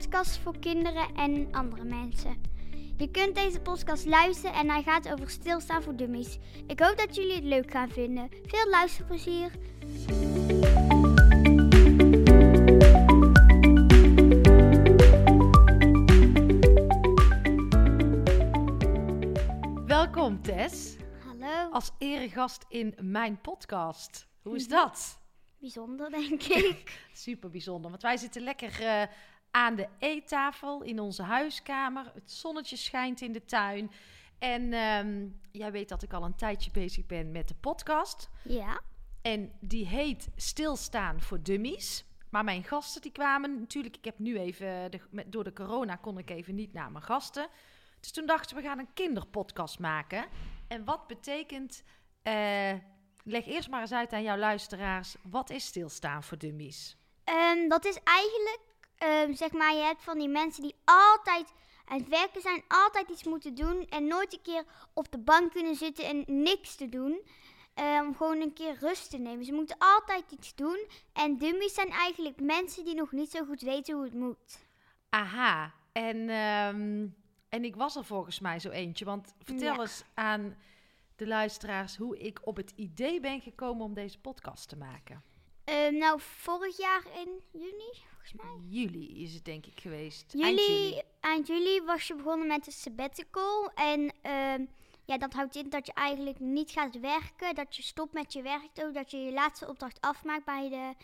podcast voor kinderen en andere mensen. Je kunt deze podcast luisteren en hij gaat over stilstaan voor dummies. Ik hoop dat jullie het leuk gaan vinden. Veel luisterplezier. Welkom Tess, Hallo. als eregast in mijn podcast. Hoe is Mhm. dat? Bijzonder, denk ik. Super bijzonder, want wij zitten lekker eh, aan de eettafel in onze huiskamer. Het zonnetje schijnt in de tuin. En ehm, jij weet dat ik al een tijdje bezig ben met de podcast. ja. En die heet Stilstaan voor Dummies. Maar mijn gasten die kwamen natuurlijk, ik heb nu even, de, met- door de corona kon ik even niet naar mijn gasten. Dus toen dachten we, we gaan een kinderpodcast maken. En wat betekent, eh, leg eerst maar eens uit aan jouw luisteraars, wat is Stilstaan voor Dummies? Ehm, dat is eigenlijk, ehm, zeg maar, je hebt van die mensen die altijd aan het werken zijn, altijd iets moeten doen en nooit een keer op de bank kunnen zitten en niks te doen. Ehm, Om gewoon een keer rust te nemen. Ze moeten altijd iets doen. En dummies zijn eigenlijk mensen die nog niet zo goed weten hoe het moet. Aha, en, ehm, en ik was er volgens mij zo eentje. Want vertel Ja. eens aan de luisteraars hoe ik op het idee ben gekomen om deze podcast te maken. Ehm, nou, vorig jaar in juni, volgens mij. Juli is het denk ik geweest. Eind Juli, eind juli was je begonnen met een sabbatical. En ehm, ja, dat houdt in dat je eigenlijk niet gaat werken. Dat je stopt met je werk ook. Dat je je laatste opdracht afmaakt bij de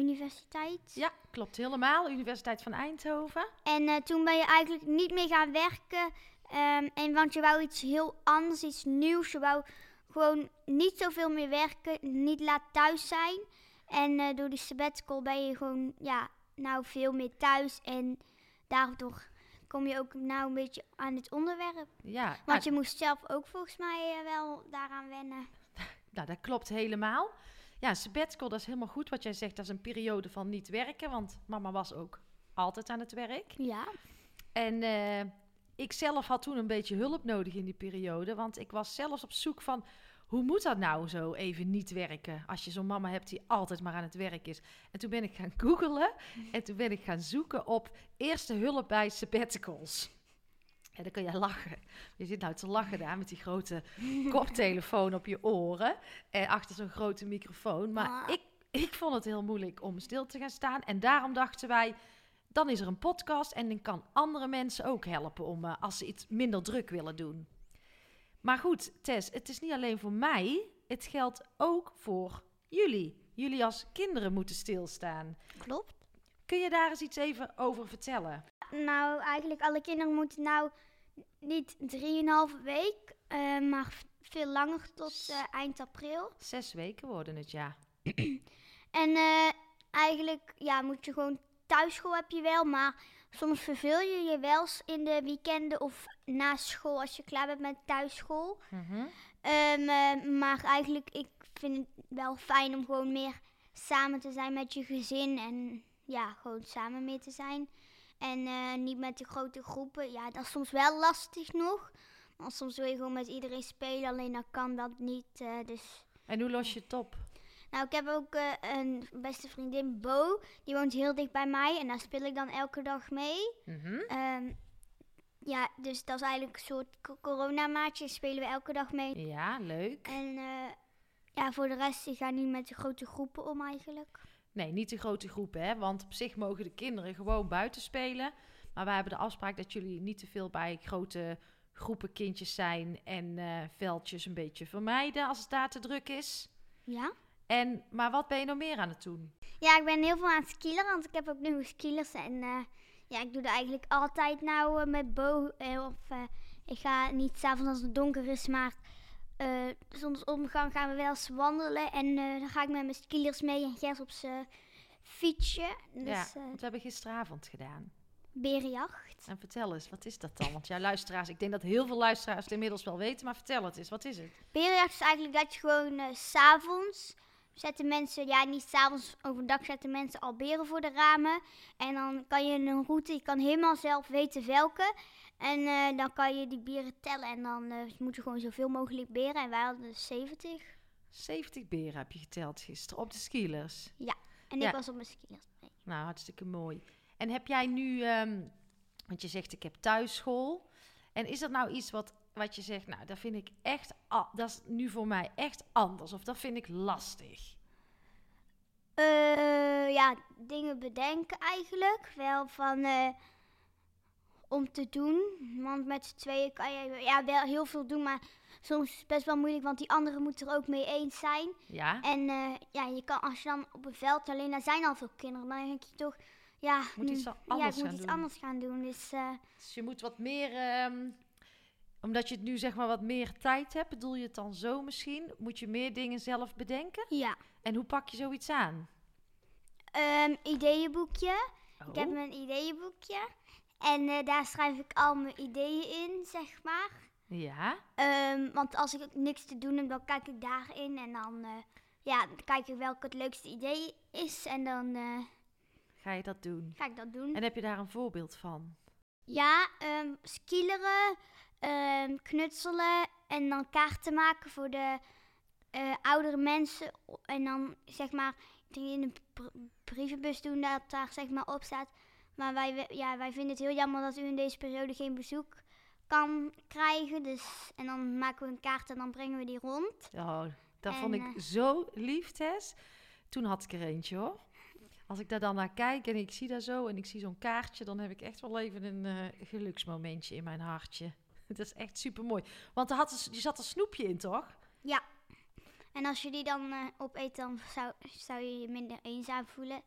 universiteit. Ja, klopt helemaal. Universiteit van Eindhoven. En eh, toen ben je eigenlijk niet meer gaan werken. ehm, en want je wou iets heel anders, iets nieuws. Je wou gewoon niet zoveel meer werken, niet laat thuis zijn. En eh, door die sabbatical ben je gewoon, ja, nou veel meer thuis. En daardoor kom je ook nou een beetje aan het onderwerp. Ja, Want nou, je moest zelf ook volgens mij eh, wel daaraan wennen. nou, dat klopt helemaal. Ja, sabbatical, dat is helemaal goed wat jij zegt. Dat is een periode van niet werken, want mama was ook altijd aan het werk. Ja. En eh, ik zelf had toen een beetje hulp nodig in die periode. Want ik was zelfs op zoek van... Hoe moet dat nou zo even niet werken? Als je zo'n mama hebt die altijd maar aan het werk is. En toen ben ik gaan googlen. En toen ben ik gaan zoeken op eerste hulp bij sabbaticals. En dan kun je lachen. Je zit nou te lachen daar met die grote koptelefoon op je oren. En achter zo'n grote microfoon. Maar Ah. ik, ik vond het heel moeilijk om stil te gaan staan. En daarom dachten wij dan is er een podcast en ik kan andere mensen ook helpen om eh, als ze iets minder druk willen doen. Maar goed, Tess, het is niet alleen voor mij, het geldt ook voor jullie. Jullie als kinderen moeten stilstaan. Klopt. Kun je daar eens iets even over vertellen? Nou, eigenlijk alle kinderen moeten nou niet 3,5 week, eh, maar veel langer tot eh, eind april. Zes weken worden het, ja. En eh, eigenlijk ja, moet je gewoon thuisschool heb je wel, maar soms verveel je je wel eens in de weekenden of na school als je klaar bent met thuisschool. Mhm. Ehm, eh, maar eigenlijk, ik vind het wel fijn om gewoon meer samen te zijn met je gezin. En ja, gewoon samen mee te zijn. En eh, niet met de grote groepen. Ja, dat is soms wel lastig nog. Want soms wil je gewoon met iedereen spelen, alleen dan kan dat niet. eh, dus. En hoe los je het op? Nou, ik heb ook eh, een beste vriendin, Bo. Die woont heel dicht bij mij. En daar speel ik dan elke dag mee. Mhm. Ehm, ja, dus dat is eigenlijk een soort co- coronamaatje. Spelen we elke dag mee. Ja, leuk. En eh, ja, voor de rest, ik ga niet met de grote groepen om eigenlijk. Nee, niet de grote groepen, hè? Want op zich mogen de kinderen gewoon buiten spelen. Maar wij hebben de afspraak dat jullie niet te veel bij grote groepen kindjes zijn en eh, veldjes een beetje vermijden als het daar te druk is. Ja? En, maar wat ben je nog meer aan het doen? Ja, ik ben heel veel aan het skielen, want ik heb ook nieuwe skilers. En eh, ja, ik doe dat eigenlijk altijd nou eh, met Bo. eh, of ik ga niet s'avonds als het donker is, maar zonsondergang gaan we wel eens wandelen. En dan ga ik met mijn skilers mee en Gers op zijn fietsje. Dus ja, want we hebben gisteravond gedaan. berenjacht. En vertel eens, wat is dat dan? Want jouw luisteraars, ik denk dat heel veel luisteraars het inmiddels wel weten, maar vertel het eens, wat is het? Berenjacht is eigenlijk dat je gewoon s s'avonds zetten mensen, ja niet s'avonds, overdag zetten mensen al beren voor de ramen. En dan kan je een route, je kan helemaal zelf weten welke. En eh, dan kan je die beren tellen en dan eh, moet je gewoon zoveel mogelijk beren. En wij hadden dus 70. 70 beren heb je geteld gisteren op de skielers. En Ja. ik was op mijn mee. Nou, hartstikke mooi. En heb jij nu, ehm, want je zegt ik heb thuisschool. En is dat nou iets wat, wat je zegt, nou, dat vind ik echt, dat is nu voor mij echt anders. Of dat vind ik lastig. Eh, ja, dingen bedenken eigenlijk. Wel van eh, om te doen. Want met z'n tweeën kan je ja, wel heel veel doen, maar soms is het best wel moeilijk, want die anderen moeten er ook mee eens zijn. Ja, En eh, ja, je kan, als je dan op een veld alleen, daar zijn al veel kinderen, dan denk je toch, ja, moet iets mm, anders ja, ik moet gaan iets doen. anders gaan doen. Dus Dus je moet wat meer, ehm, omdat je het nu zeg maar wat meer tijd hebt, bedoel je het dan zo misschien? Moet je meer dingen zelf bedenken? ja, En hoe pak je zoiets aan? Ehm, ideeënboekje. Ik heb Oh, mijn ideeënboekje. En eh, daar schrijf ik al mijn ideeën in, zeg maar. Ja, Ehm, want als ik niks te doen heb, dan kijk ik daarin. En dan, eh, ja, dan kijk ik welke het leukste idee is. En dan eh, ga je dat doen? ga ik dat doen. En heb je daar een voorbeeld van? Ja, ehm skileren, ehm, knutselen en dan kaarten maken voor de eh, oudere mensen. En dan zeg maar in br- brievenbus doen dat daar zeg maar op staat. Maar wij, ja, wij vinden het heel jammer dat u in deze periode geen bezoek kan krijgen. Dus, en dan maken we een kaart en dan brengen we die rond. Oh, dat En, vond ik eh, zo lief, Tess. Toen had ik er eentje, hoor. Als ik daar dan naar kijk en ik zie daar zo en ik zie zo'n kaartje, dan heb ik echt wel even een eh, geluksmomentje in mijn hartje. Het is echt super mooi. Want er, had er zat een snoepje in, toch? En als je die dan eh, opeet, dan zou, zou je je minder eenzaam voelen.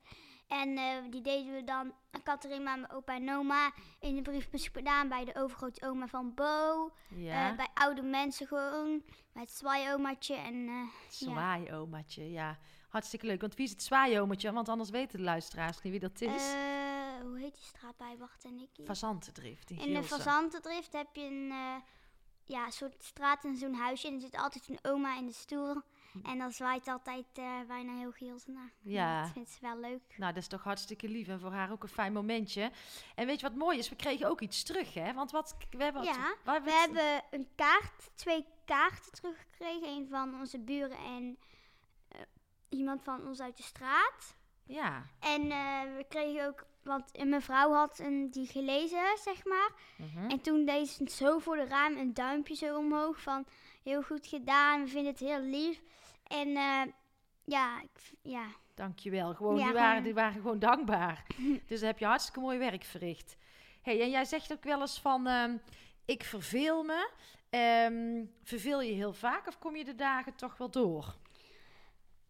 En eh, die deden we dan, Catharina, mijn opa en oma, in de briefbus gedaan bij de overgrootoma van Bo. Ja. eh, bij oude mensen gewoon, bij het zwaaiomaatje. En eh, Zwaaiomaatje, ja. Hartstikke leuk. Want wie is het zwaaiomaatje? Want anders weten de luisteraars niet wie dat is. Hoe heet die straat bij Bart en Nicky? Fazantendrift in In de. Fazantendrift heb je een eh, ja, soort straat en zo'n huisje. En er zit altijd een oma in de stoel. En dan zwaait altijd eh, bijna heel Geelse naar. Ja. Dat vindt ze wel leuk. Nou, dat is toch hartstikke lief en voor haar ook een fijn momentje. En weet je wat mooi is? We kregen ook iets terug, hè? Want wat, we hebben wat- We hebben een kaart, twee kaarten teruggekregen. Een van onze buren en eh, iemand van ons uit de straat. Ja. En we kregen ook, want een mevrouw had een, die gelezen, zeg maar. mhm. En toen deed ze zo voor de raam een duimpje zo omhoog van heel goed gedaan, we vinden het heel lief. En eh, ja, ik, ja, Dankjewel. Gewoon, Ja, die, waren, gewoon- die waren gewoon dankbaar. dus dan heb je hartstikke mooi werk verricht. hey, en jij zegt ook wel eens van, ehm, ik verveel me. Ehm, verveel je heel vaak of kom je de dagen toch wel door?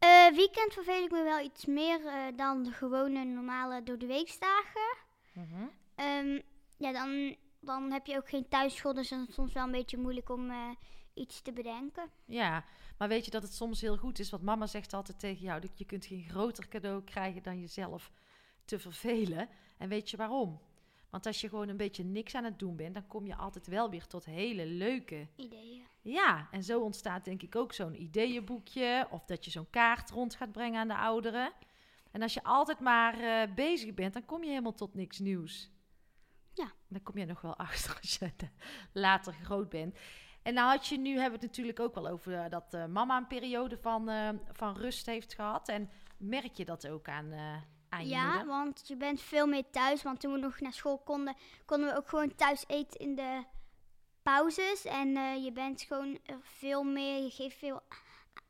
Eh, weekend verveel ik me wel iets meer eh, dan de gewone normale door de weeksdagen. Mhm. Ehm, ja, dan, dan heb je ook geen thuisschool, dus dan is het soms wel een beetje moeilijk om eh, iets te bedenken. Ja, maar weet je dat het soms heel goed is? Want mama zegt altijd tegen jou, dat je kunt geen groter cadeau krijgen dan jezelf te vervelen. En weet je waarom? Want als je gewoon een beetje niks aan het doen bent, dan kom je altijd wel weer tot hele leuke Ideeën. Ja, en zo ontstaat denk ik ook zo'n ideeënboekje. Of dat je zo'n kaart rond gaat brengen aan de ouderen. En als je altijd maar eh, bezig bent, dan kom je helemaal tot niks nieuws. Ja. Dan kom je nog wel achter als je later groot bent. En nou had je nu, hebben we het natuurlijk ook wel over eh, dat eh, mama een periode van, van rust heeft gehad. En merk je dat ook aan, aan je Ja, moeder? want je bent veel meer thuis. Want toen we nog naar school konden, konden we ook gewoon thuis eten in de pauzes. En eh, je bent gewoon er veel meer, je geeft veel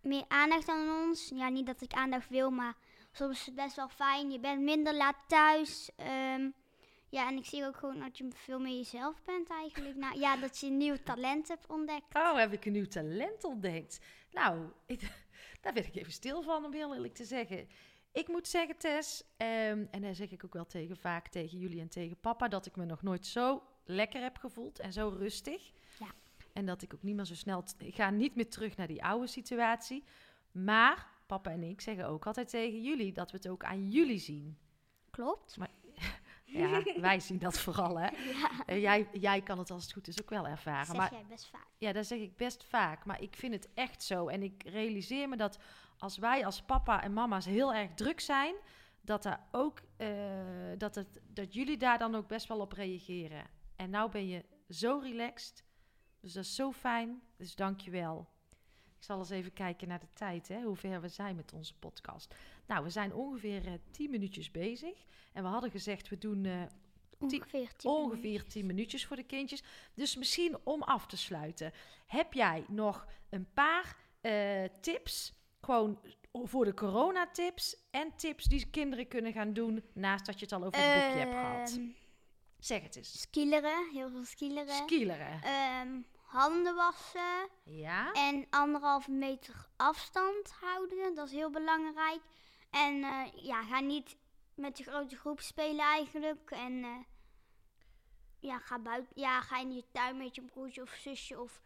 meer aandacht aan ons. Ja, niet dat ik aandacht wil, maar soms is het best wel fijn. Je bent minder laat thuis. Ehm, ja, en ik zie ook gewoon dat je veel meer jezelf bent eigenlijk. Nou, ja, dat je een nieuw talent hebt ontdekt. Oh, heb ik een nieuw talent ontdekt? Nou, ik, daar werd ik even stil van, om heel eerlijk te zeggen. Ik moet zeggen, Tess, ehm, en daar zeg ik ook wel tegen, vaak tegen jullie en tegen papa, dat ik me nog nooit zo lekker heb gevoeld en zo rustig. Ja. En dat ik ook niet meer zo snel, ik ga niet meer terug naar die oude situatie. Maar papa en ik zeggen ook altijd tegen jullie dat we het ook aan jullie zien. Klopt. Ja, wij zien dat vooral, hè. Ja, En jij, jij kan het als het goed is ook wel ervaren. zeg maar jij best vaak. ja, dat zeg ik best vaak. Maar ik vind het echt zo. En ik realiseer me dat als wij als papa en mama's heel erg druk zijn, dat, daar ook, eh, dat, het, dat jullie daar dan ook best wel op reageren. En nou ben je zo relaxed. Dus dat is zo fijn. Dus dank je wel. Ik zal eens even kijken naar de tijd, hè, hoe ver we zijn met onze podcast. Nou, we zijn ongeveer eh 10 minuutjes bezig. En we hadden gezegd, we doen eh, Ongeveer 10 ongeveer 10 minuutjes voor de kindjes. Dus misschien om af te sluiten. Heb jij nog een paar eh, tips, gewoon voor de coronatips en tips die kinderen kunnen gaan doen naast dat je het al over het boekje hebt gehad? Ehm, Zeg het eens. Skileren, heel veel skileren. Skileren. Ehm, handen wassen Ja? en anderhalve meter afstand houden. Dat is heel belangrijk. En eh, ja, ga niet met de grote groep spelen eigenlijk. En eh, ja, ga, buiten, ja, ga in je tuin met je broertje of zusje of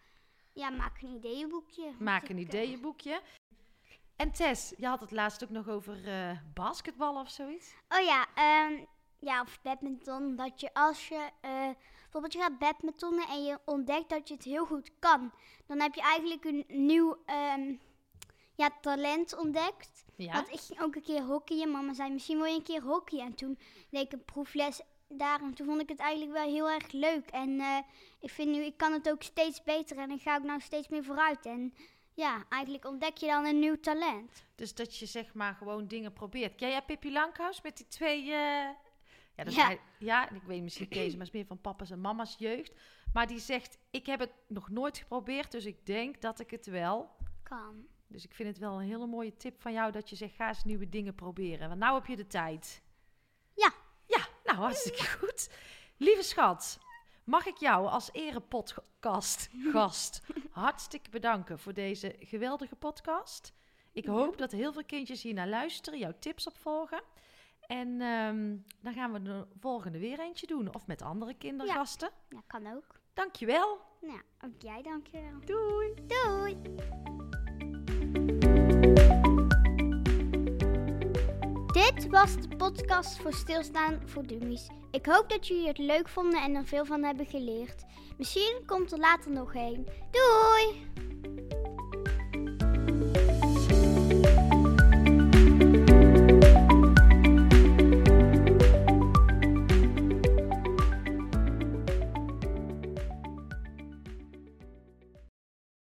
ja, maak een ideeënboekje. Maak een eh, ideeënboekje. En Tess, je had het laatst ook nog over basketbal of zoiets. Oh ja, ehm, ja, of badminton. Dat je als je bijvoorbeeld je gaat badmintonnen en je ontdekt dat je het heel goed kan, dan heb je eigenlijk een nieuw ehm, ja, talent ontdekt. Ja? Want ik ging ook een keer hockeyen. Mama zei, misschien wil je een keer hockeyen. En toen deed ik een proefles daar. En toen vond ik het eigenlijk wel heel erg leuk. En eh, ik vind nu, ik kan het ook steeds beter. En ik ga ook nou steeds meer vooruit. En ja, eigenlijk ontdek je dan een nieuw talent. Dus dat je zeg maar gewoon dingen probeert. Ken jij Pippi Lankhuis met die twee... eh, Ja, dat is Ja. en ik weet misschien Kees, maar het is meer van papa's en mama's jeugd. Maar die zegt, ik heb het nog nooit geprobeerd, dus ik denk dat ik het wel... Kan. Dus ik vind het wel een hele mooie tip van jou dat je zegt, ga eens nieuwe dingen proberen. Want nou heb je de tijd. Ja. Ja, nou hartstikke goed. Lieve schat, mag ik jou als erepodcast gast hartstikke bedanken voor deze geweldige podcast. Ik hoop dat heel veel kindjes hier naar luisteren, jouw tips opvolgen. En ehm, dan gaan we de volgende weer eentje doen. Of met andere kindergasten. Ja, kan ook. Dankjewel. Nou, ook jij dankjewel. Doei. Doei! Dit was de podcast voor Stilstaan voor Dummies. Ik hoop dat jullie het leuk vonden en er veel van hebben geleerd. Misschien komt er later nog een. Doei!